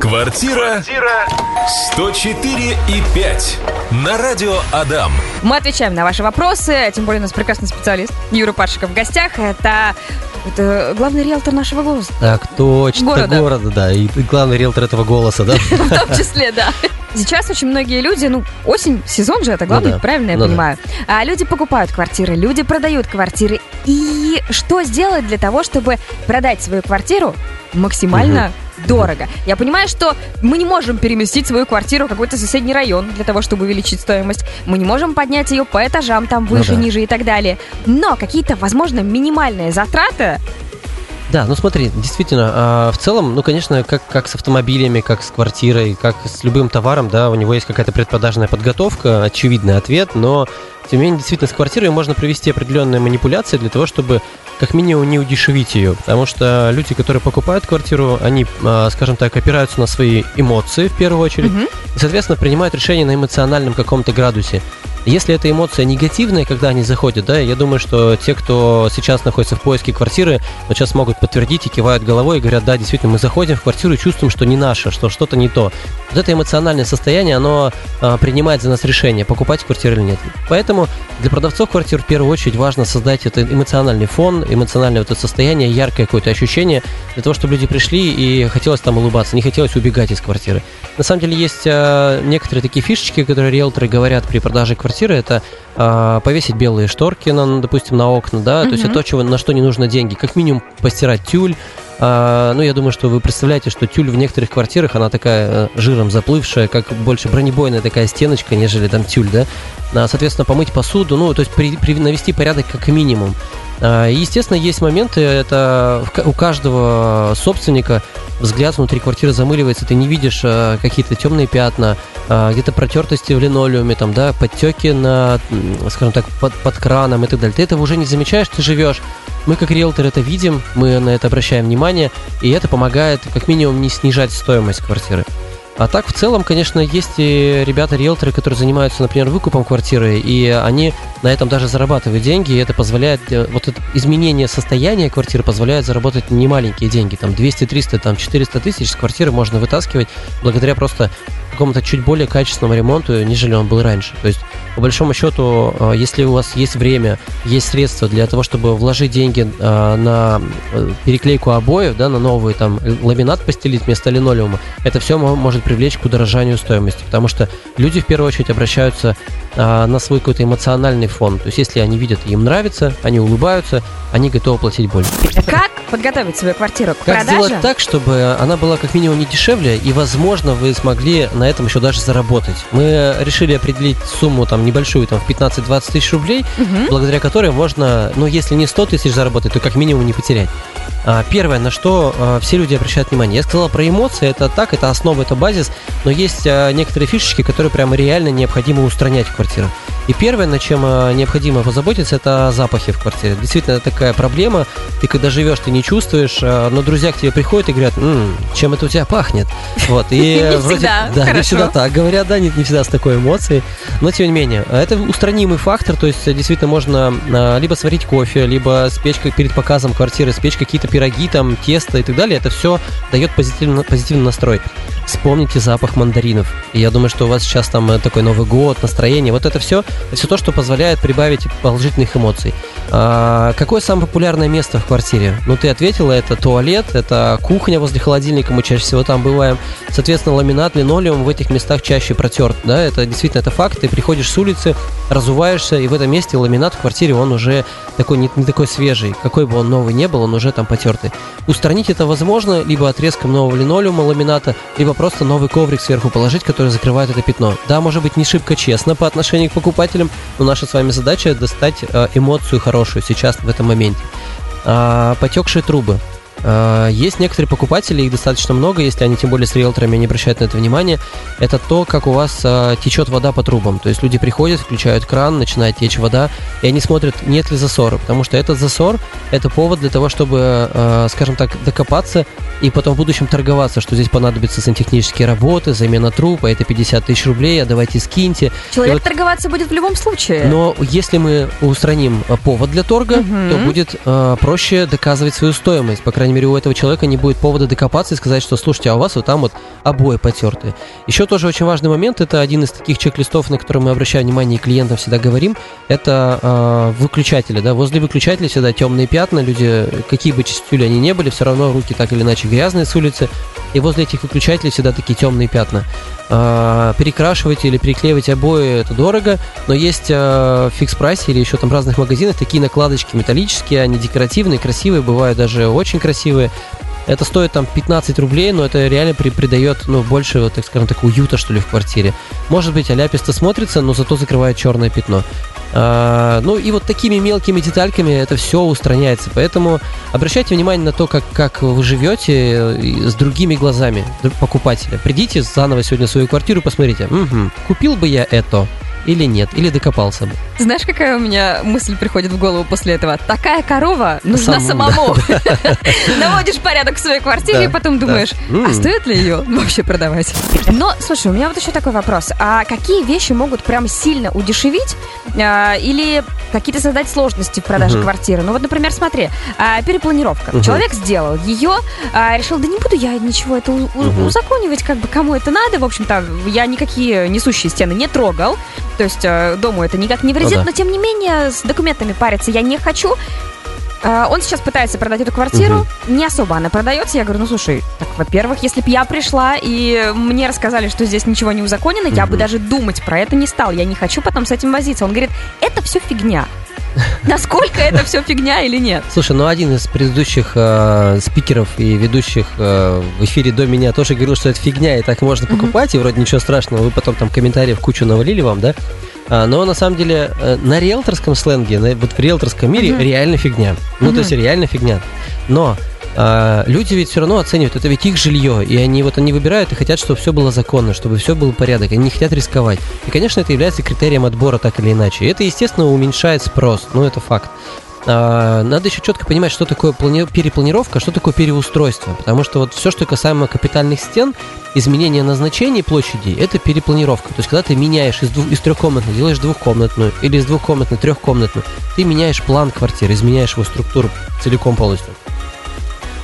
Квартира 104 и 5 на радио Адам. Мы отвечаем на ваши вопросы, тем более у нас прекрасный специалист Юра Пашиков в гостях. Это, это главный риэлтор нашего голоса. Так, точно, Города. города, да. И главный риэлтор этого голоса, да? В том числе, да. Сейчас очень многие люди, ну, осень, сезон же, это главное, Ну да. правильно я Ну да. понимаю. А люди покупают квартиры, люди продают квартиры. И что сделать для того, чтобы продать свою квартиру максимально дорого? Я понимаю, что мы не можем переместить свою квартиру в какой-то соседний район для того, чтобы увеличить стоимость. Мы не можем поднять ее по этажам, там Ну выше, да. ниже и так далее. Но какие-то, возможно, минимальные затраты Да, ну смотри, действительно, а, в целом, ну, конечно, как, как с автомобилями, как с квартирой, как с любым товаром, да, у него есть какая-то предпродажная подготовка, очевидный ответ, но, тем не менее, действительно, с квартирой можно провести определенные манипуляции для того, чтобы как минимум не удешевить ее, потому что люди, которые покупают квартиру, они, а, скажем так, опираются на свои эмоции в первую очередь, Мгм. и, соответственно, принимают решение на эмоциональном каком-то градусе. Если эта эмоция негативная, когда они заходят, да, я думаю, что те, кто сейчас находится в поиске квартиры, вот сейчас могут подтвердить и кивают головой и говорят, да, действительно, мы заходим в квартиру и чувствуем, что не наше, что что-то не то. Вот это эмоциональное состояние, оно а, принимает за нас решение, покупать квартиру или нет. Поэтому для продавцов квартир в первую очередь важно создать этот эмоциональный фон, эмоциональное вот это состояние, яркое какое-то ощущение, для того, чтобы люди пришли и хотелось там улыбаться, не хотелось убегать из квартиры. На самом деле есть а, некоторые такие фишечки, которые риэлторы говорят при продаже квартиры, это а, повесить белые шторки, на, допустим, на окна, да, то есть это то, чего, на что не нужно деньги, как минимум постирать тюль, а, ну, я думаю, что вы представляете, что тюль в некоторых квартирах, она такая э, жиром заплывшая, как больше бронебойная такая стеночка, нежели там тюль, да. А, соответственно, помыть посуду, ну, то есть при- при- навести порядок как минимум. А, естественно, есть моменты, это у каждого собственника взгляд внутри квартиры замыливается, ты не видишь а, какие-то темные пятна, а, где-то протертости в линолеуме, там, да, подтеки на, скажем так, под, под краном и так далее. Ты этого уже не замечаешь, ты живешь. Мы как риэлторы это видим, мы на это обращаем внимание, и это помогает как минимум не снижать стоимость квартиры. А так, в целом, конечно, есть и ребята-риэлторы, которые занимаются, например, выкупом квартиры, и они на этом даже зарабатывают деньги, и это позволяет, э, вот это изменение состояния квартиры позволяет заработать немаленькие деньги, там 200, 300, там 400 тысяч с квартиры можно вытаскивать благодаря просто какому-то чуть более качественному ремонту, нежели он был раньше. То есть, по большому счету, э, если у вас есть время, есть средства для того, чтобы вложить деньги э, на э, переклейку обоев, да, на новый там ламинат постелить вместо линолеума, это все может привлечь к удорожанию стоимости, потому что люди в первую очередь обращаются на свой какой-то эмоциональный фон. То есть, если они видят, им нравится, они улыбаются, они готовы платить больше. Как подготовить свою квартиру к Как продаже? сделать так, чтобы она была как минимум не дешевле, и, возможно, вы смогли на этом еще даже заработать? Мы решили определить сумму там небольшую, там в 15-20 тысяч рублей, Мгм. благодаря которой можно, ну, если не 100 тысяч заработать, то как минимум не потерять. А, Первое, на что а, все люди обращают внимание. Я сказал про эмоции, это так, это основа, это базис, но есть а, некоторые фишечки, которые прямо реально необходимо устранять в квартирах. И первое, на чем необходимо позаботиться, это запахи в квартире. Действительно, это такая проблема. Ты когда живешь, ты не чувствуешь, но друзья к тебе приходят и говорят, «М, чем это у тебя пахнет? Вот, и Не вроде, всегда да, не всегда так говорят, да, не, не всегда с такой эмоцией. Но тем не менее, это устранимый фактор, то есть э, действительно можно либо сварить кофе, либо спечь как перед показом квартиры, спечь какие-то пироги, там, тесто и так далее. Это все дает позитивный, позитивный настрой. Вспомните запах мандаринов. И я думаю, что у вас сейчас там э, такой Новый год, настроение. Вот это все, все то, что позволяет прибавить положительных эмоций. А, какое самое популярное место в квартире? Ну, ты ответила, это туалет, это кухня возле холодильника, мы чаще всего там бываем. Соответственно, ламинат, линолеум в этих местах чаще протерт, да, это действительно это факт. Ты приходишь с улицы, разуваешься, и в этом месте ламинат в квартире, он уже такой не, не такой свежий. Какой бы он новый не был, он уже там потертый. Устранить это возможно либо отрезком нового линолеума, ламината, либо просто новый коврик сверху положить, который закрывает это пятно. Да, может быть, не шибко честно по отношению к покупателям, но наша с вами задача достать э, эмоцию хорошую сейчас в этом моменте. А, потекшие трубы. А, Есть некоторые покупатели, их достаточно много, если они тем более с риэлторами не обращают на это внимание, это то, как у вас а, течет вода по трубам. То есть люди приходят, включают кран, начинает течь вода, и они смотрят, нет ли засора, потому что этот засор – это повод для того, чтобы, а, скажем так, докопаться и потом в будущем торговаться, что здесь понадобятся сантехнические работы, замена труб, а это 50 тысяч рублей, а давайте скиньте. Человек И вот- торговаться будет в любом случае. но если мы устраним э, повод для торга, Мгм. то будет э, проще доказывать свою стоимость. По крайней крайней мере, у этого человека не будет повода докопаться и сказать, что, слушайте, а у вас вот там вот обои потертые. Еще тоже очень важный момент, это один из таких чек-листов, на который мы обращаем внимание и клиентам всегда говорим, это э, выключатели, да, возле выключателя всегда темные пятна, люди, какие бы чистюли они не были, все равно руки так или иначе грязные с улицы, и возле этих выключателей всегда такие темные пятна. Э, перекрашивать или переклеивать обои это дорого, но есть э, в фикс-прайсе или еще там разных магазинах такие накладочки металлические, они декоративные, красивые, бывают даже очень красивые. Это стоит там 15 рублей, но это реально при, придает, ну, больше, вот, так скажем так, уюта, что ли, в квартире. Может быть, аляписто смотрится, но зато закрывает черное пятно. А, ну и вот такими мелкими детальками это все устраняется. Поэтому обращайте внимание на то, как, как вы живете с другими глазами покупателя. Придите заново сегодня в свою квартиру, посмотрите. Угу, купил бы я это или нет, или докопался бы. Знаешь, какая у меня мысль приходит в голову после этого? Такая корова нужна Сам, самому. Наводишь порядок в своей квартире, и потом думаешь, а стоит ли ее вообще продавать? Но, слушай, у меня вот еще такой вопрос. А какие вещи могут прям сильно удешевить а, или какие-то создать сложности в продаже квартиры? Ну вот, например, смотри, а, перепланировка. Человек сделал ее, а, решил, да не буду я ничего это узаконивать, как бы кому это надо. В общем-то, я никакие несущие стены не трогал. То есть э, дому это никак не вредит, ну, да. но тем не менее с документами париться я не хочу. Э, он сейчас пытается продать эту квартиру, угу. не особо она продается. Я говорю, ну слушай, так, во-первых, если бы я пришла и мне рассказали, что здесь ничего не узаконено, угу. я бы даже думать про это не стал. Я не хочу потом с этим возиться. Он говорит, это все фигня. Насколько это все фигня или нет? Слушай, ну один из предыдущих э, спикеров и ведущих э, в эфире до меня тоже говорил, что это фигня, и так можно покупать, и вроде ничего страшного, вы потом там комментариев кучу навалили вам, да? А, но на самом деле э, на риэлторском сленге, на, вот в риэлторском мире реально фигня. Ну, то есть реально фигня. Но а, люди ведь все равно оценивают, это ведь их жилье, и они вот они выбирают и хотят, чтобы все было законно, чтобы все было порядок, они не хотят рисковать. И, конечно, это является критерием отбора так или иначе. И это, естественно, уменьшает спрос, ну это факт. А, надо еще четко понимать, что такое плани... перепланировка, что такое переустройство. Потому что вот все, что касаемо капитальных стен, изменение назначений площади, это перепланировка. То есть, когда ты меняешь из, двух, из трехкомнатной, делаешь двухкомнатную, или из двухкомнатной трехкомнатную, ты меняешь план квартиры, изменяешь его структуру целиком полностью.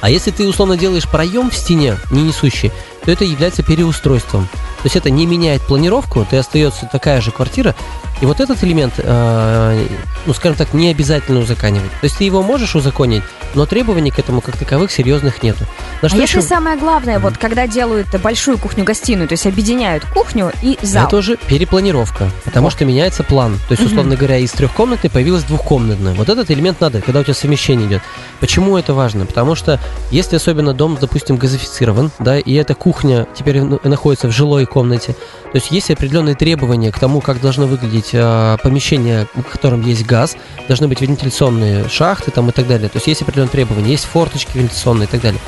А если ты условно делаешь проем в стене, не несущий, то это является переустройством. То есть это не меняет планировку, ты остается такая же квартира, и вот этот элемент, э, ну, скажем так, не обязательно узаконивать. То есть ты его можешь узаконить, но требований к этому как таковых серьезных нету. На что а еще... если самое главное, mm-hmm. вот когда делают большую кухню-гостиную, то есть объединяют кухню и зал? Это уже перепланировка, потому что меняется план. То есть, условно mm-hmm. говоря, из трехкомнатной появилась двухкомнатная. Вот этот элемент надо, когда у тебя совмещение идет. Почему это важно? Потому что если особенно дом, допустим, газифицирован, да, и эта кухня теперь находится в жилой комнате, то есть есть определенные требования к тому, как должно выглядеть э, помещение, в котором есть газ, должны быть вентиляционные шахты там и так далее. То есть есть определенные требования, есть форточки вентиляционные и так далее.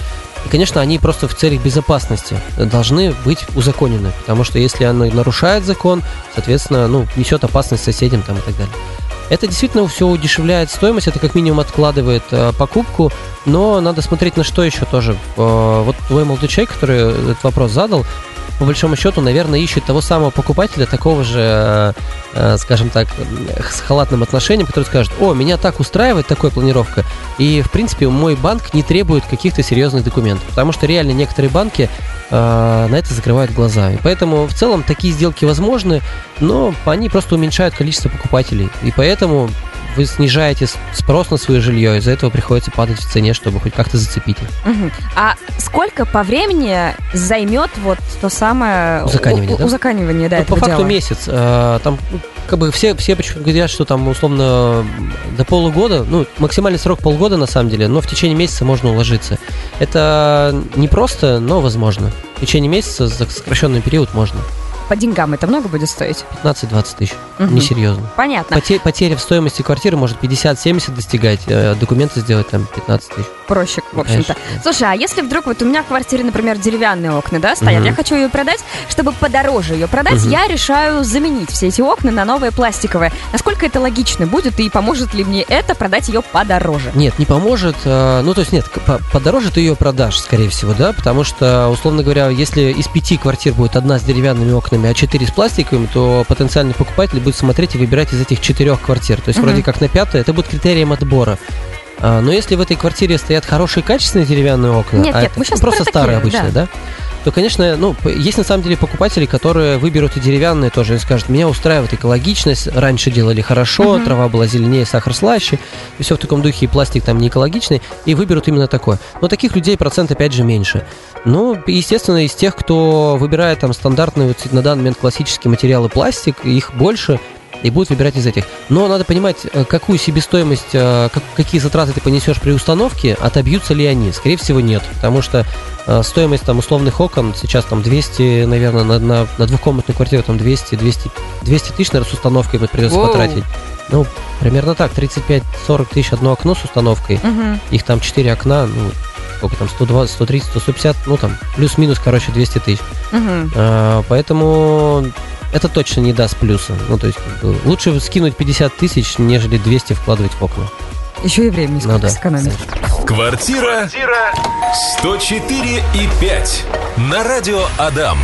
И, конечно, они просто в целях безопасности должны быть узаконены, потому что если она нарушает закон, соответственно, ну, несет опасность соседям там и так далее. Это действительно все удешевляет стоимость, это как минимум откладывает э, покупку, но надо смотреть на что еще тоже. Э, вот твой молодой человек, который этот вопрос задал, по большому счету, наверное, ищет того самого покупателя, такого же, э, э, скажем так, с халатным отношением, который скажет, о, меня так устраивает такая планировка, и, в принципе, мой банк не требует каких-то серьезных документов, потому что реально некоторые банки э, на это закрывают глаза. И поэтому в целом такие сделки возможны, но они просто уменьшают количество покупателей. И поэтому вы снижаете спрос на свое жилье, из-за этого приходится падать в цене, чтобы хоть как-то зацепить. Угу. А сколько по времени займет вот то самое узаканивание, у, да? Узаканивание, да, ну, По факту дела? месяц. А, там как бы все, все почему говорят, что там условно до полугода, ну, максимальный срок полгода на самом деле, но в течение месяца можно уложиться. Это не просто, но возможно. В течение месяца за сокращенный период можно. По деньгам это много будет стоить? 15-20 тысяч. Угу. Несерьезно. Понятно. Потеря, потеря в стоимости квартиры может 50-70 достигать, э, документы сделать там 15 тысяч. Проще, в общем-то. Конечно. Слушай, а если вдруг вот у меня в квартире, например, деревянные окна, да, стоят, угу. я хочу ее продать, чтобы подороже ее продать, угу. я решаю заменить все эти окна на новые пластиковые. Насколько это логично будет и поможет ли мне это продать ее подороже? Нет, не поможет. Э, ну, то есть нет, подороже ты ее продашь, скорее всего, да, потому что, условно говоря, если из пяти квартир будет одна с деревянными окнами, а 4 с пластиковыми, то потенциальный покупатель будет смотреть и выбирать из этих четырех квартир. То есть, угу. вроде как на пятое, это будет критерием отбора. А, но если в этой квартире стоят хорошие качественные деревянные окна, Нет, а нет, это мы щас просто про старые обычные, да? То, конечно, ну, есть на самом деле покупатели, которые выберут и деревянные тоже, и скажут, меня устраивает экологичность, раньше делали хорошо, Мгм. трава была зеленее, сахар слаще, и все в таком духе, и пластик там не экологичный, и выберут именно такое. Но таких людей процент опять же меньше. Ну, естественно, из тех, кто выбирает там стандартные вот на данный момент классические материалы пластик, их больше, и будут выбирать из этих. Но надо понимать, э, какую себестоимость, э, как- какие затраты ты понесешь при установке, отобьются ли они. Скорее всего, нет, потому что э, стоимость там условных окон сейчас там 200, наверное, на, на, на двухкомнатную квартиру там 200, 200, 200 тысяч, наверное, с установкой вот придется Воу. потратить. Ну, примерно так, 35-40 тысяч одно окно с установкой. Мгм. Их там 4 окна, ну, сколько там, 120, 130, 150, ну там, плюс-минус, короче, 200 тысяч. Мгм. А, поэтому это точно не даст плюса. Ну, то есть, как бы, лучше скинуть 50 тысяч, нежели 200 вкладывать в окна. Еще и времени Ну сколько да. сэкономить. Квартира 104 и 5 на радио Адам.